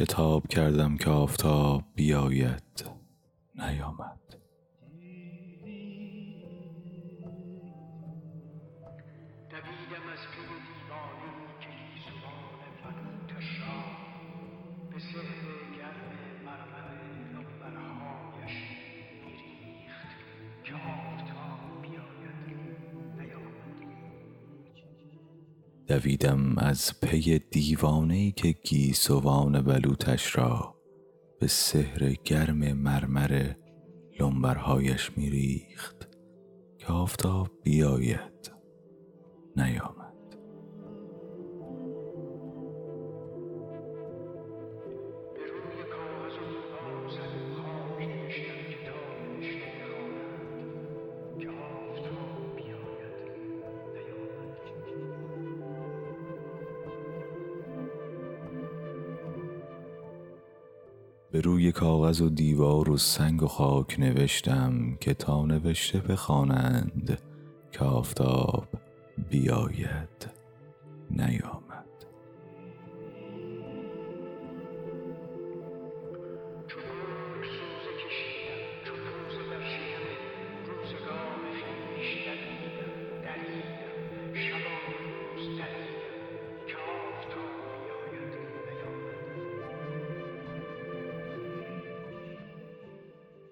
شتاب کردم که آفتاب بیاید. نیامد. دویدم از پی دیوانه که گیسوان بلوطش را به سحر گرم مرمر لنبرهایش میریخت که آفتاب بیاید نیامد. به روی کاغذ و دیوار و سنگ و خاک نوشتم که تا نوشته بخوانند که آفتاب بیاید نیامد.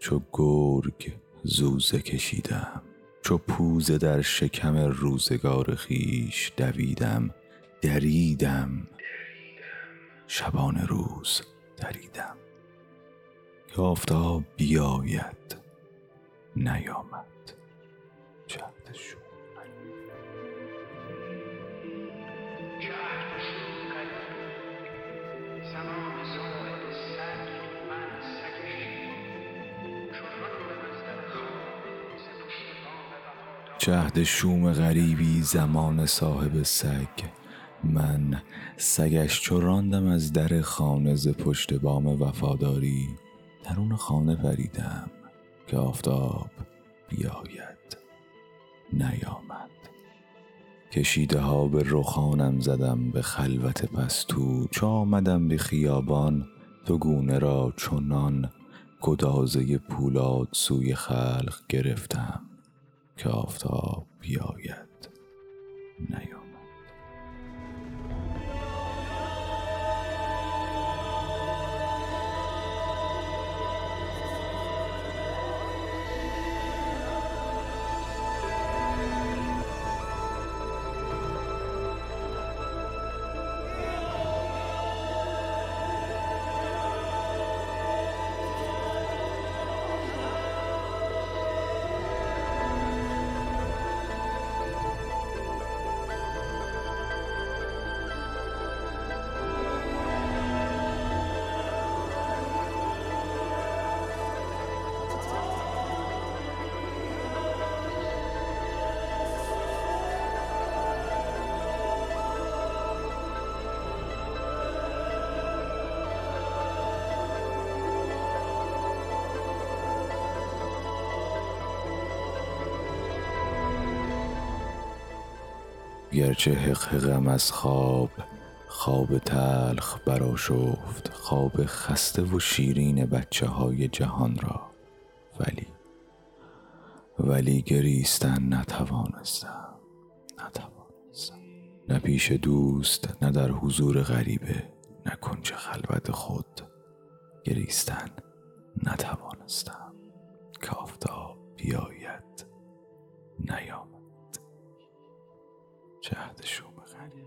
چو گرگ زوزه کشیدم چو پوزه در شکم روزگار خیش دویدم دریدم. شبان روز دریدم. که آفتاب بیاید نیامد جهد جهد شوم غریبی زمان صاحب سگ. من سگش چو راندم از در خانه ز پشت بام وفاداری درون خانه پریدم که آفتاب بیاید نیامد. کشیده ها به رخانم زدم به خلوت پستو چو آمدم به خیابان دو گونه را چنان گدازه پولاد سوی خلق گرفتم. که آفتاب بیاید. گرچه حقحقم از خواب خواب تلخ براشفت خواب خسته و شیرین بچه های جهان را. ولی ولی گریستن نتوانستم نتوانستم. نه پیش دوست نه در حضور غریبه نه کنج خلوت خود. گریستن نتوانستم. که آفتاب بیاید نیامد. جهدشو بخری